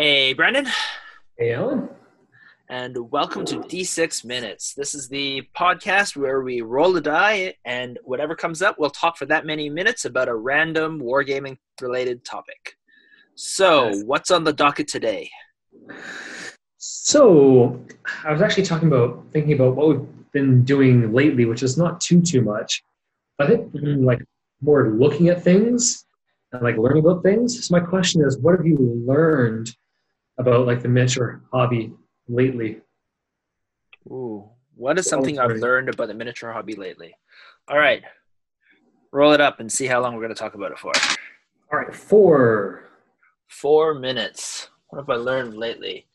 Hey, Brendan. Hey, Alan. And welcome to D6 Minutes. This is the podcast where we roll a die and whatever comes up, we'll talk for that many minutes about a random wargaming related topic. So, what's on the docket today? So, I was actually talking about thinking about what we've been doing lately, which is not too too much. I think like more looking at things and like learning about things. So my question is, what have you learned about like the miniature hobby lately? Ooh, what is something I've learned about the miniature hobby lately? All right, roll it up and see how long we're going to talk about it for. All right, four. Four minutes. What have I learned lately?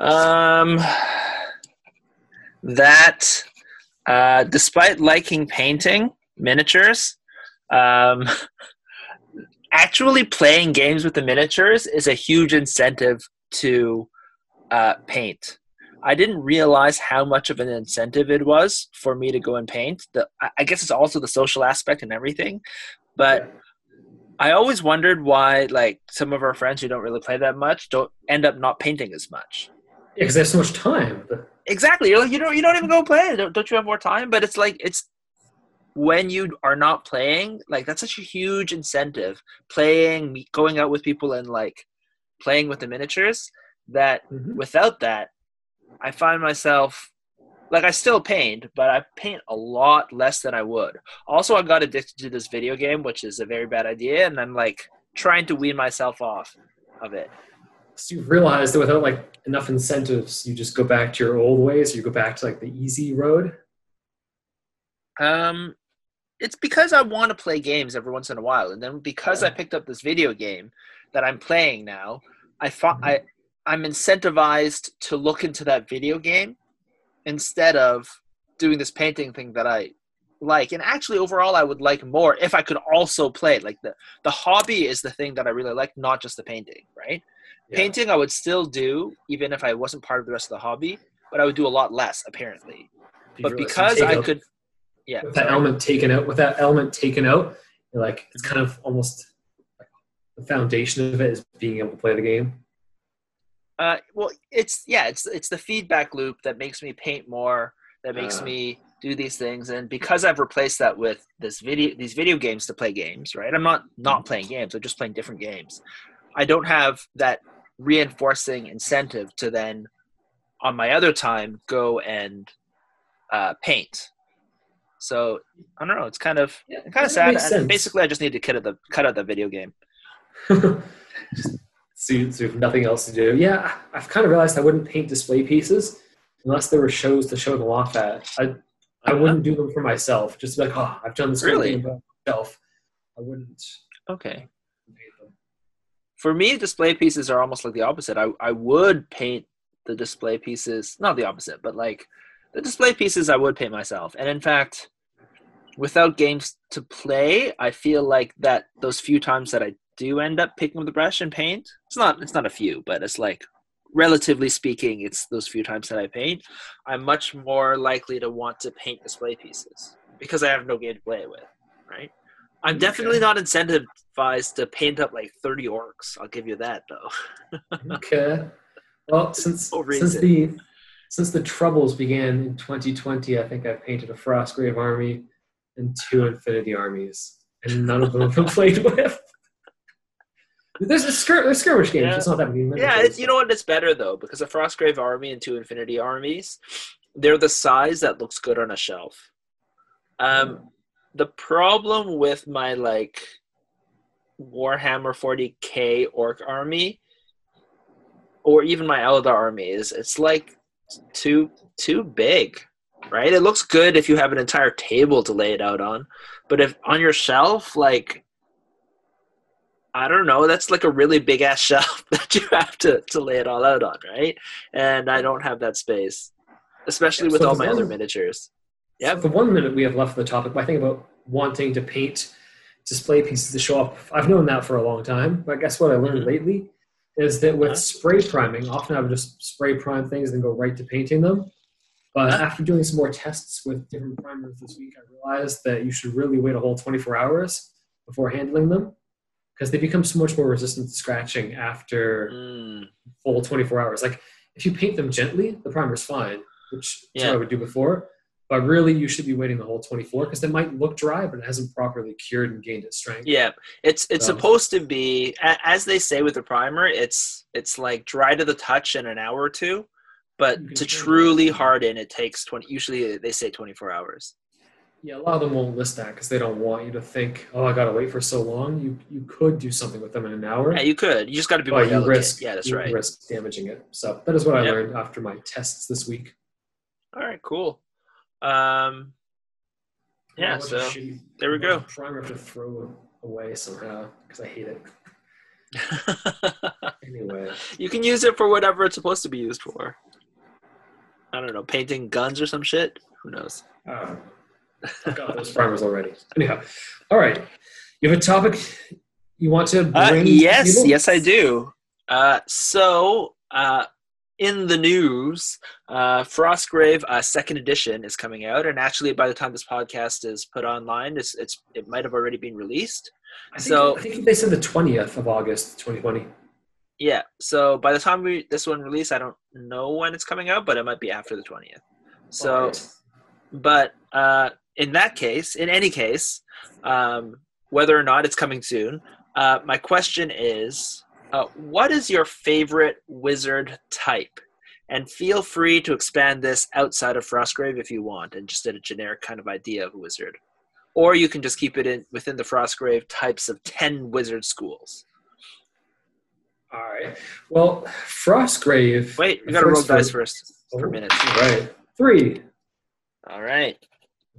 Um, that uh, despite liking painting miniatures, um, actually playing games with the miniatures is a huge incentive to uh, paint. I didn't realize how much of an incentive it was for me to go and paint. The, I- guess it's also the social aspect and everything, but I always wondered why, like, some of our friends who don't really play that much don't end up not painting as much. because they have so much time. Exactly. You're like, you don't, you don't even go play. Don't, don't you have more time? But it's like, it's when you are not playing, like, that's such a huge incentive. Playing, going out with people and, like, playing with the miniatures, that Mhm. without that, I find myself like I still paint, but I paint a lot less than I would. Also, I got addicted to this video game, which is a very bad idea, and I'm like trying to wean myself off of it. So you've realized that without like enough incentives, you just go back to your old ways. or You go back to like the easy road. Um, it's because I want to play games every once in a while, and then because I picked up this video game that I'm playing now, I thought Mhm. I I'm incentivized to look into that video game instead of doing this painting thing that I like. And actually, overall, I would like more if I could also play. Like the the hobby is the thing that I really like, not just the painting. Right? Yeah. Painting, I would still do even if I wasn't part of the rest of the hobby, but I would do a lot less apparently. But because I could, yeah. with that element taken out, with that element taken out, like it's kind of almost the foundation of it is being able to play the game. Uh, well, it's yeah, it's it's the feedback loop that makes me paint more, that makes Ah. me do these things, and because I've replaced that with this video, these video games to play games, right? I'm not not playing games; I'm just playing different games. I don't have that reinforcing incentive to then, on my other time, go and uh, paint. So I don't know. It's kind of Yeah, kind of sad. And basically, I just need to cut out the cut out the video game. Just so, so have nothing else to do. Yeah, I've kind of realized I wouldn't paint display pieces unless there were shows to show them off at. I I uh-huh. wouldn't do them for myself. Just like, oh, I've done this Really? by myself. I wouldn't Okay. for me display pieces are almost like the opposite i, I would paint the display pieces not the opposite but like the display pieces i would paint myself and in fact without games to play i feel like that those few times that i do end up picking up the brush and paint it's not it's not a few but it's like relatively speaking it's those few times that i paint i'm much more likely to want to paint display pieces because i have no game to play it with right i'm definitely Okay. not incentivized to paint up like 30 orcs i'll give you that though Okay. Well, since since the since the troubles began in 2020, I think I painted a Frostgrave army and two Infinity armies, and none of them have been played with. There's a skir- there's skirmish games. Yeah. It's not that many. yeah it's, you know what it's better though because a frostgrave army and two infinity armies they're the size that looks good on a shelf um the problem with my like warhammer 40k orc army or even my eldar army is it's like too too big right it looks good if you have an entire table to lay it out on but if on your shelf like i don't know that's like a really big ass shelf that you have to to lay it all out on right and i don't have that space especially Yeah, with so all my other miniatures Yeah, Yep. the one minute we have left of the topic, I think about wanting to paint display pieces to show off. I've known that for a long time, but guess what I learned Mhm. lately is that with Uh-huh. spray priming, often I would just spray prime things and go right to painting them. But Uh-huh. after doing some more tests with different primers this week, I realized that you should really wait a whole 24 hours before handling them. Because they become so much more resistant to scratching after Mm, full 24 hours. Like if you paint them gently, the primer's fine, which is Yeah. what I would do before. But really, you should be waiting the whole 24 because it might look dry, but it hasn't properly cured and gained its strength. yeah, it's it's Um, supposed to be as they say with the primer. It's it's like dry to the touch in an hour or two, but to truly harden, it takes twenty. Usually, they say twenty four hours. Yeah, a lot of them won't list that because they don't want you to think, oh, I got to wait for so long. You you could do something with them in an hour, Yeah, you could. You just got to be more you delicate. risk yeah, that's you right. risk damaging it. So that is what I learned after my tests this week. All right, cool. Um, yeah, so shitty- there we go. Primer to throw away somehow because I hate it. Anyway, you can use it for whatever it's supposed to be used for. I don't know, painting guns or some shit. Who knows? uh, I've got those primers already. Anyhow, all right. You have a topic you want to bring? Uh, yes, table? yes, I do. Uh, so, uh, in the news, uh, Frostgrave uh, Second Edition is coming out, and actually, by the time this podcast is put online, it's, it's it might have already been released. I think, so- I think they said the twentieth of August, twenty twenty. Yeah. So by the time we this one release, I don't know when it's coming out, but it might be after the twentieth. So, but uh, in that case, in any case, um, whether or not it's coming soon, uh, my question is, uh, what is your favorite wizard type? And feel free to expand this outside of Frostgrave if you want, and just get a generic kind of idea of a wizard. Or you can just keep it in within the Frostgrave types of ten wizard schools. all right. Well, Frostgrave. Wait, we gotta roll dice for- first for Oh, minutes. All right, three. All right.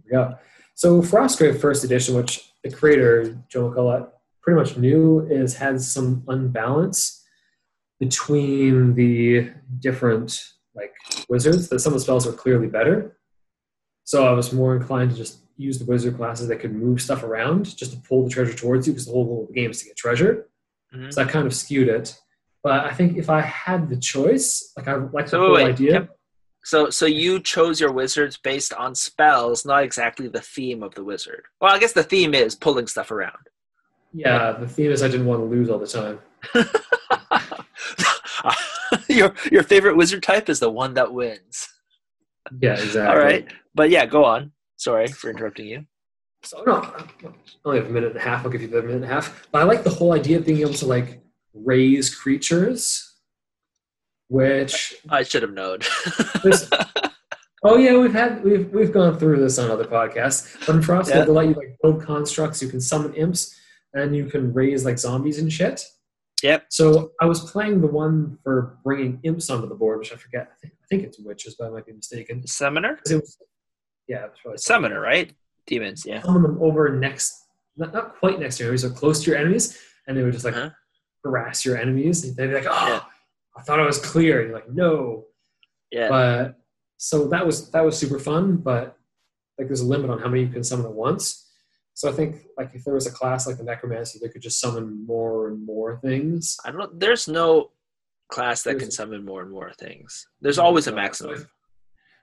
We go. So Frostgrave First Edition, which the creator Joe McCullough pretty much knew, is has some unbalance between the different like wizards. That some of the spells are clearly better. So I was more inclined to just use the wizard classes that could move stuff around, just to pull the treasure towards you, because the whole goal of the game is to get treasure. Mhm. So that kind of skewed it. But I think if I had the choice, like I like the So whole wait, idea. yep. So, so you chose your wizards based on spells, not exactly the theme of the wizard. Well, I guess the theme is pulling stuff around. Yeah, the theme is I didn't want to lose all the time. your your favorite wizard type is the one that wins. Yeah, exactly. All right, but yeah, go on. Sorry for interrupting you. So no, I only have a minute and a half. I'll give you the minute and a half. But I like the whole idea of being able to like raise creatures, which I should have known. oh yeah, we've had we've we've gone through this on other podcasts. But in Frost, Yeah. they let you like build constructs. You can summon imps, and you can raise like zombies and shit. Yep. So I was playing the one for bringing imps onto the board, which I forget. I think, I think it's witches, but I might be mistaken. Summoner. Was, yeah, it was probably summoner, right? Demons, yeah. summon them over next, not, not quite next to your enemies, so close to your enemies, and they would just like Uh-huh. harass your enemies. And they'd be like, "Oh, Yeah. I thought I was clear." And you're like, "No." Yeah. But so that was that was super fun, but like there's a limit on how many you can summon at once. So I think like if there was a class like the necromancy, they could just summon more and more things. I don't know. There's no class that can summon more and more things. There's always a maximum.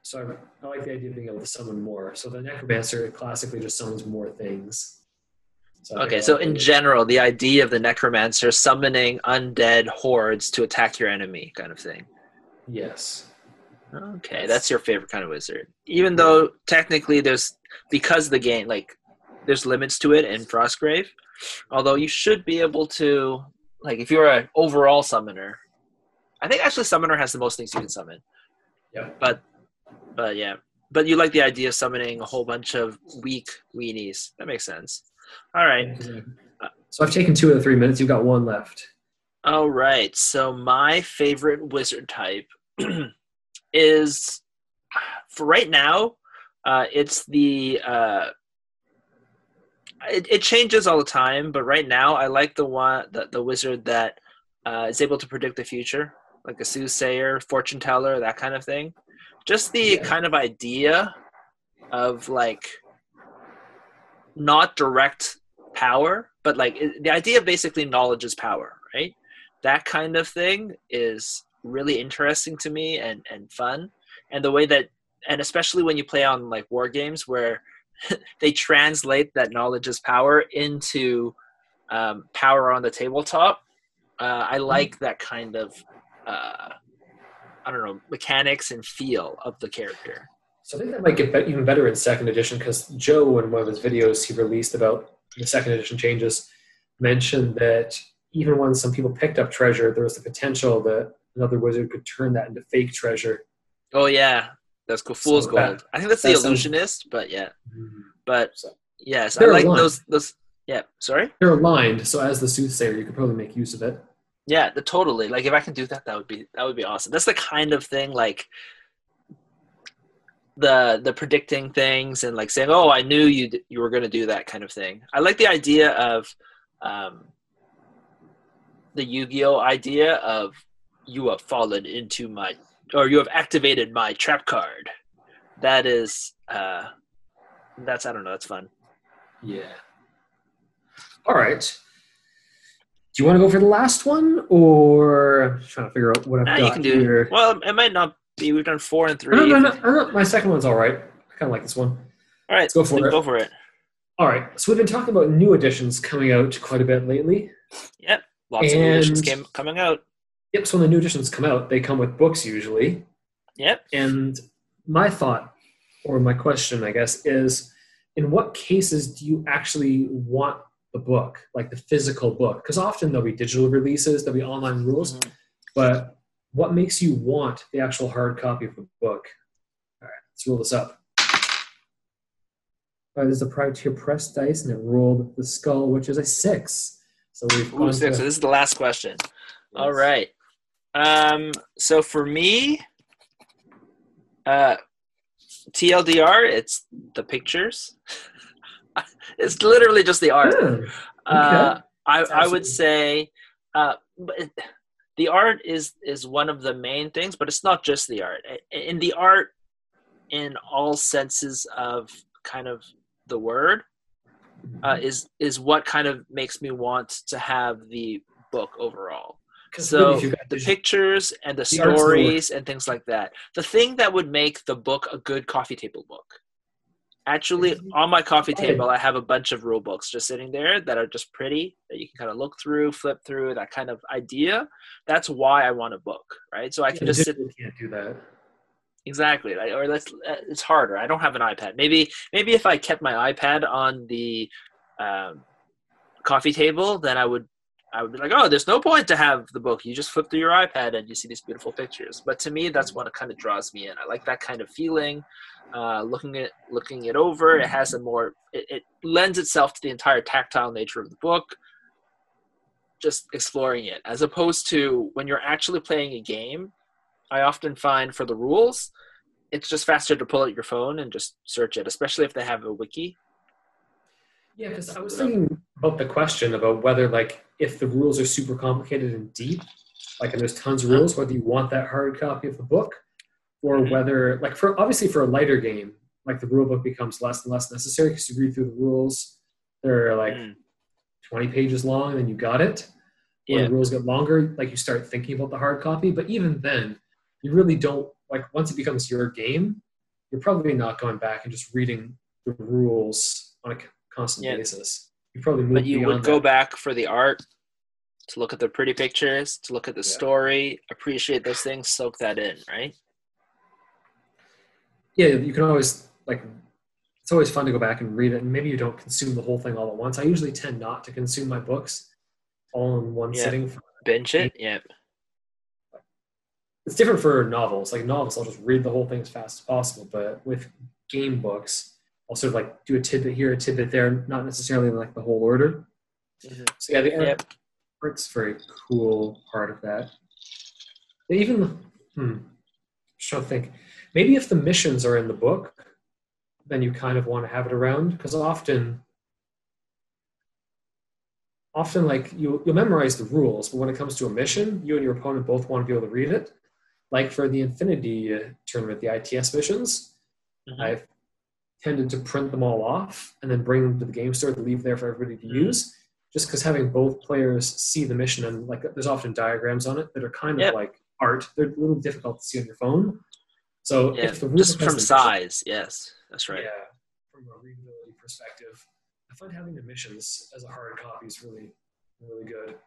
So I, I like the idea of being able to summon more. So the necromancer classically just summons more things. So Okay, so in general, the idea of the necromancer summoning undead hordes to attack your enemy, kind of thing. yes, Okay, that's your favorite kind of wizard. Even though technically there's because the game like there's limits to it in Frostgrave. Although you should be able to like if you're an overall summoner. I think actually summoner has the most things you can summon. Yeah. But but yeah. But you like the idea of summoning a whole bunch of weak weenies. That makes sense. All right. So I've taken two of the three minutes. You've got one left. All right. So my favorite wizard type is for right now. Uh, it's the uh, it, it changes all the time, but right now I like the one the, the wizard that uh, is able to predict the future, like a soothsayer, fortune teller, that kind of thing. Just the Yeah. kind of idea of like not direct power, but like the idea of basically knowledge is power, right? That kind of thing is really interesting to me and and fun, and the way that and especially when you play on like war games where they translate that knowledge is power into um, power on the tabletop. Uh, I like that kind of uh, I don't know mechanics and feel of the character. So I think that might get even better in second edition because Joe, in one of his videos he released about the second edition changes, mentioned that even when some people picked up treasure, there was the potential that another wizard could turn that into fake treasure. Oh yeah, that's cool. Fool's So gold. that- I think that's, that the illusionist, but yeah. Mm-hmm. But So- yes, I like aligned. those. Those. Yeah. Sorry. They're aligned, so as the soothsayer, you could probably make use of it. Yeah, the totally. Like if I can do that, that would be that would be awesome. That's the kind of thing like the the predicting things and like saying, "Oh, I knew you d- you were going to do that" kind of thing. I like the idea of um, the Yu-Gi-Oh idea of you have fallen into my or you have activated my trap card. That is uh that's I don't know, that's fun. Yeah. All right. Do you want to go for the last one, or I'm trying to figure out what I've Nah, got you can do here? Well, it might not we've done 4 and 3. No, no, no, no, My second one's all right. I kind of like this one. All right, Let's go for it. Go for it. All right. So we've been talking about new editions coming out quite a bit lately. Yep. Lots of new editions came coming out. Yep. So when the new editions come out, they come with books usually. Yep. And my thought, or my question, I guess, is in what cases do you actually want the book, like the physical book? Because often there'll be digital releases, there'll be online rules, Mhm. but what makes you want the actual hard copy of the book? All right, let's roll this up. All right, there's a privateer press dice, and it rolled the skull, which is a six. So we've Ooh, six. to- So this is the last question. All right. Um, so for me, uh, TLDR, it's the pictures. it's literally just the art. Yeah. Uh, I, I would say uh, but the art is is one of the main things, but it's not just the art. In the art, in all senses of kind of the word, uh, is is what kind of makes me want to have the book overall So if you got the pictures and the The art's the word. stories and things like that. The thing that would make the book a good coffee table book. Actually, on my coffee table, I have a bunch of rule books just sitting there that are just pretty that you can kind of look through, flip through, that kind of idea. That's why I want a book, right? So I can Yeah, just sit can't do that. exactly, right? or let's. It's harder. I don't have an iPad. Maybe maybe if I kept my iPad on the um, coffee table, then I would I would be like, oh, there's no point to have the book. You just flip through your iPad and you see these beautiful pictures. But to me, that's what kind of draws me in. I like that kind of feeling. Uh, looking at looking it over, it has a more. It, it lends itself to the entire tactile nature of the book. Just exploring it, as opposed to when you're actually playing a game. I often find for the rules, it's just faster to pull out your phone and just search it, especially if they have a wiki. Yeah, because I was thinking about the question about whether, like, if the rules are super complicated and deep, like, and there's tons of rules, whether you want that hard copy of the book, or Mhm. whether, like, for obviously for a lighter game, like the rule book becomes less and less necessary because you read through the rules. They're like Mm. 20 pages long, and then you got it. When Yeah. the rules get longer, like, you start thinking about the hard copy. But even then, you really don't, like, once it becomes your game, you're probably not going back and just reading the rules on a constant Yeah. basis. You probably but you would go back for the art to look at the pretty pictures to look at the Yeah. story appreciate those things soak that in right Yeah, you can always like. It's always fun to go back and read it, and maybe you don't consume the whole thing all at once. I usually tend not to consume my books all in one Yeah. sitting. For, binge it yeah it's different for novels. Like novels, I'll just read the whole thing as fast as possible. But with game books, I'll sort of like do a tidbit here, a tidbit there, not necessarily like the whole order. Mhm. So yeah, the Yep. art's very cool part of that. They even, hmm, trying to think. Maybe if the missions are in the book, then you kind of want to have it around because often, often like you you'll memorize the rules, but when it comes to a mission, you and your opponent both want to be able to read it. Like for the Infinity uh, tournament, the ITS missions, Mhm. I've tended to print them all off and then bring them to the game store to leave there for everybody to Mhm. use. Just because having both players see the mission and like there's often diagrams on it that are kind Yep. of like art. They're a little difficult to see on your phone. So yeah if the just from the mission- size yes that's right yeah, from a readability perspective, I find having the missions as a hard copy is really, really good.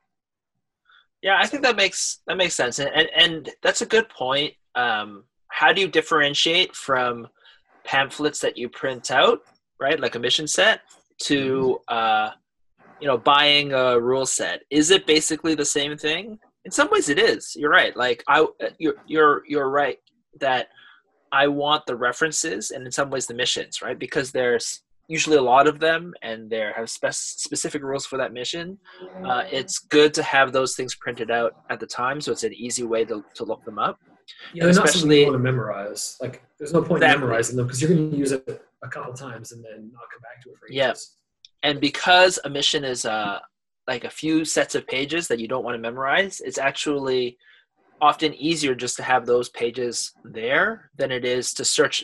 Yeah, I think that makes that makes sense, and and, and that's a good point. Um, how do you differentiate from pamphlets that you print out, right, like a mission set, to uh, you know buying a rule set? Is it basically the same thing? In some ways, it is. You're right. Like I, you're you're you're right that I want the references and in some ways the missions, right? Because there's usually a lot of them and they have spe- specific rules for that mission. Uh, it's good to have those things printed out at the time, so it's an easy way to, to look them up. Yeah, they're not something you want to memorize. Like, there's no point exactly. in memorizing them because you're going to use it a couple times and then not come back to it for ages. Yeah. And because a mission is uh, like a few sets of pages that you don't want to memorize, it's actually often easier just to have those pages there than it is to search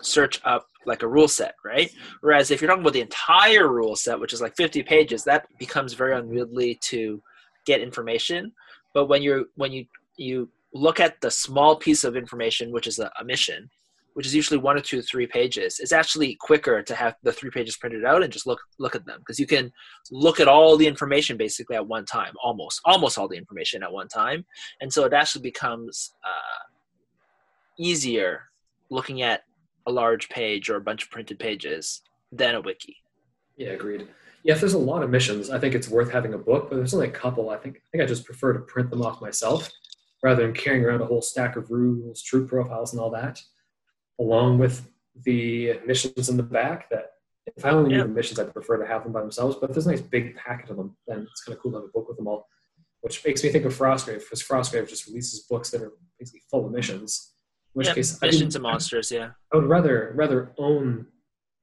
search up like a rule set, right? Whereas if you're talking about the entire rule set, which is like 50 pages, that becomes very unwieldy to get information. But when you're when you you look at the small piece of information, which is a, a mission, which is usually one or two, three pages, it's actually quicker to have the three pages printed out and just look look at them because you can look at all the information basically at one time, almost almost all the information at one time, and so it actually becomes uh, easier looking at a large page or a bunch of printed pages than a wiki. Yeah, agreed. Yeah, if there's a lot of missions, I think it's worth having a book, but there's only a couple. I think I think I just prefer to print them off myself rather than carrying around a whole stack of rules, troop profiles, and all that, along with the missions in the back. That if I only yeah. need the missions, I'd prefer to have them by themselves. But if there's a nice big packet of them, then it's kind of cool to have a book with them all. Which makes me think of Frostgrave, because Frostgrave just releases books that are basically full of missions In which yep, case, Missions and Monsters, yeah. I would rather rather own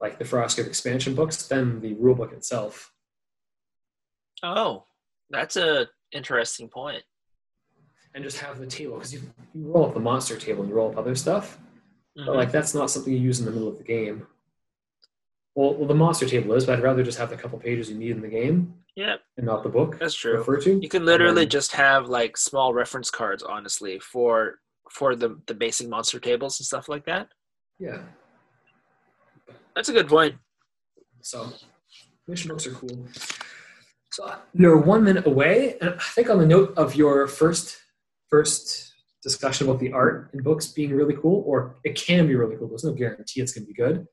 like the Frostgrave expansion books than the rulebook itself. Oh, that's a interesting point. And just have the table because you, you roll up the monster table and you roll up other stuff, mm-hmm. but like that's not something you use in the middle of the game. Well, well, the monster table is, but I'd rather just have the couple pages you need in the game. Yeah. And not the book. That's true. Refer to. You can literally then, just have like small reference cards, honestly, for for the the basic monster tables and stuff like that. Yeah, that's a good point. So, mission books are cool. So you're one minute away, and I think on the note of your first first discussion about the art in books being really cool, or it can be really cool. There's no guarantee it's going to be good.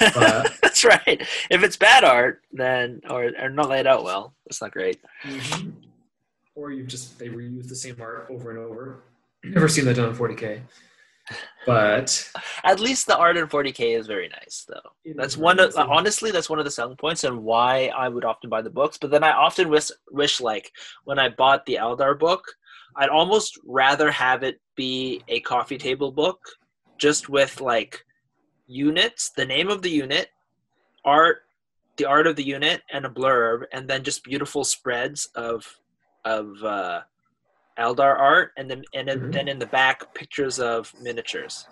But, that's right. If it's bad art, then or, or not laid out well, it's not great. Mm-hmm. Or you just they reuse the same art over and over. Never seen that done in 40k. But at least the art in 40k is very nice, though. That's one of honestly, that's one of the selling points and why I would often buy the books. But then I often wish, wish like when I bought the Eldar book, I'd almost rather have it be a coffee table book, just with like units, the name of the unit, art, the art of the unit, and a blurb, and then just beautiful spreads of of uh, Eldar art, and then and then, mm-hmm. then in the back pictures of miniatures,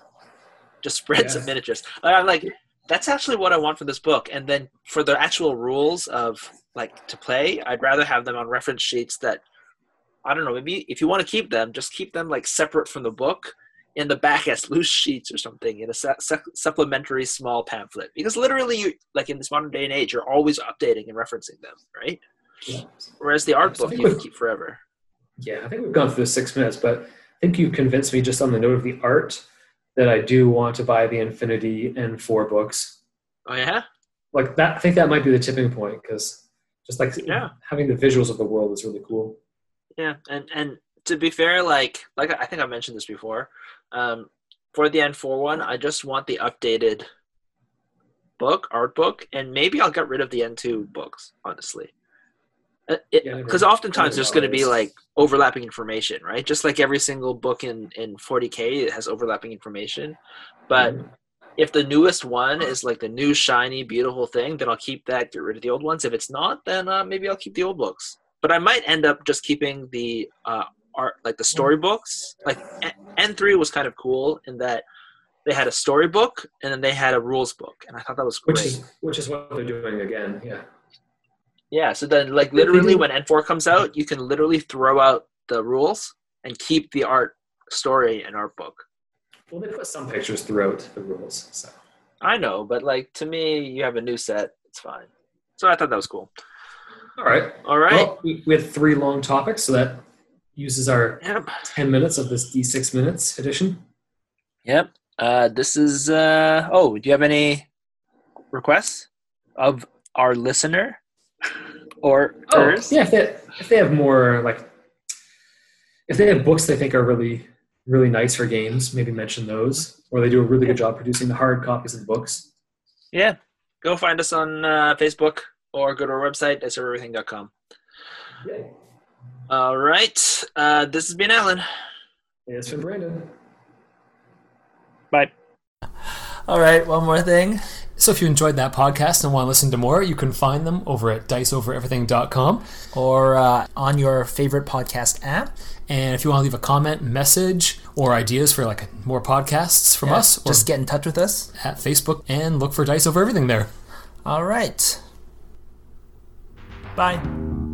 just spreads of miniatures. I'm like, that's actually what I want for this book. And then for the actual rules of like to play, I'd rather have them on reference sheets that I don't know. Maybe if you want to keep them, just keep them like separate from the book in the back as loose sheets or something in a su- su- supplementary small pamphlet. Because literally, you like in this modern day and age, you're always updating and referencing them, right? Yeah. Whereas the art book you can keep forever. Yeah, I think we've gone through six minutes, but I think you've convinced me just on the note of the art that I do want to buy the Infinity N4 books. Oh yeah, like that. I think that might be the tipping point because just like yeah. having the visuals of the world is really cool. Yeah, and and to be fair, like like I think I mentioned this before, um, for the N4 one, I just want the updated book, art book, and maybe I'll get rid of the N2 books. Honestly, because uh, oftentimes there's going to be like overlapping information right just like every single book in in 40k it has overlapping information but mm-hmm. if the newest one is like the new shiny beautiful thing then i'll keep that get rid of the old ones if it's not then uh, maybe i'll keep the old books but i might end up just keeping the uh, art like the storybooks like n3 was kind of cool in that they had a storybook and then they had a rules book and i thought that was great which is which is what they're doing again yeah yeah, so then like literally when N4 comes out, you can literally throw out the rules and keep the art story and art book. Well, they put some pictures throughout the rules, so. I know, but like to me, you have a new set, it's fine. So I thought that was cool. All right. All right. Well, we, we had three long topics, so that uses our yep. 10 minutes of this D6 minutes edition. Yep. Uh, this is. Uh, oh, do you have any requests of our listener or Oh, hers? yeah, if they, if they have more, like, if they have books they think are really, really nice for games, maybe mention those. Or they do a really good job producing the hard copies of the books. Yeah. Go find us on uh, Facebook or go to our website, everything.com. All right. Uh, this has been Alan. It's from Brandon. Bye. All right, one more thing. So if you enjoyed that podcast and want to listen to more, you can find them over at diceovereverything.com or uh, on your favorite podcast app. And if you want to leave a comment, message, or ideas for like more podcasts from Yeah, us, or just get in touch with us. at Facebook and look for Dice Over Everything there. All right. Bye.